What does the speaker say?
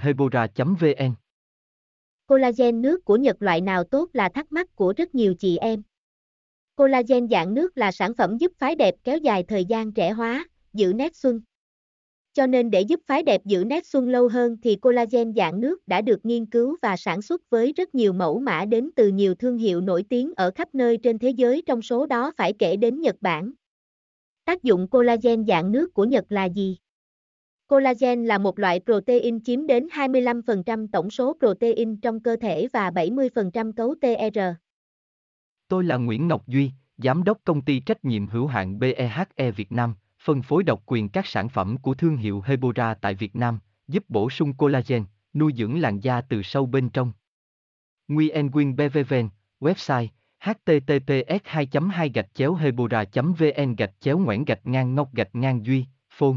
hebora vn Collagen nước của Nhật loại nào tốt là thắc mắc của rất nhiều chị em. Collagen dạng nước là sản phẩm giúp phái đẹp kéo dài thời gian trẻ hóa, giữ nét xuân. Cho nên để giúp phái đẹp giữ nét xuân lâu hơn thì collagen dạng nước đã được nghiên cứu và sản xuất với rất nhiều mẫu mã đến từ nhiều thương hiệu nổi tiếng ở khắp nơi trên thế giới trong số đó phải kể đến Nhật Bản. Tác dụng collagen dạng nước của Nhật là gì? Collagen là một loại protein chiếm đến 25% tổng số protein trong cơ thể và 70% cấu TR. Tôi là Nguyễn Ngọc Duy, Giám đốc công ty trách nhiệm hữu hạn BEHE Việt Nam, phân phối độc quyền các sản phẩm của thương hiệu Hebora tại Việt Nam, giúp bổ sung collagen, nuôi dưỡng làn da từ sâu bên trong. Nguyen Quyên BVVN, website https 2 2 hebora vn gạch chéo ngoãn gạch ngang ngọc gạch ngang duy phone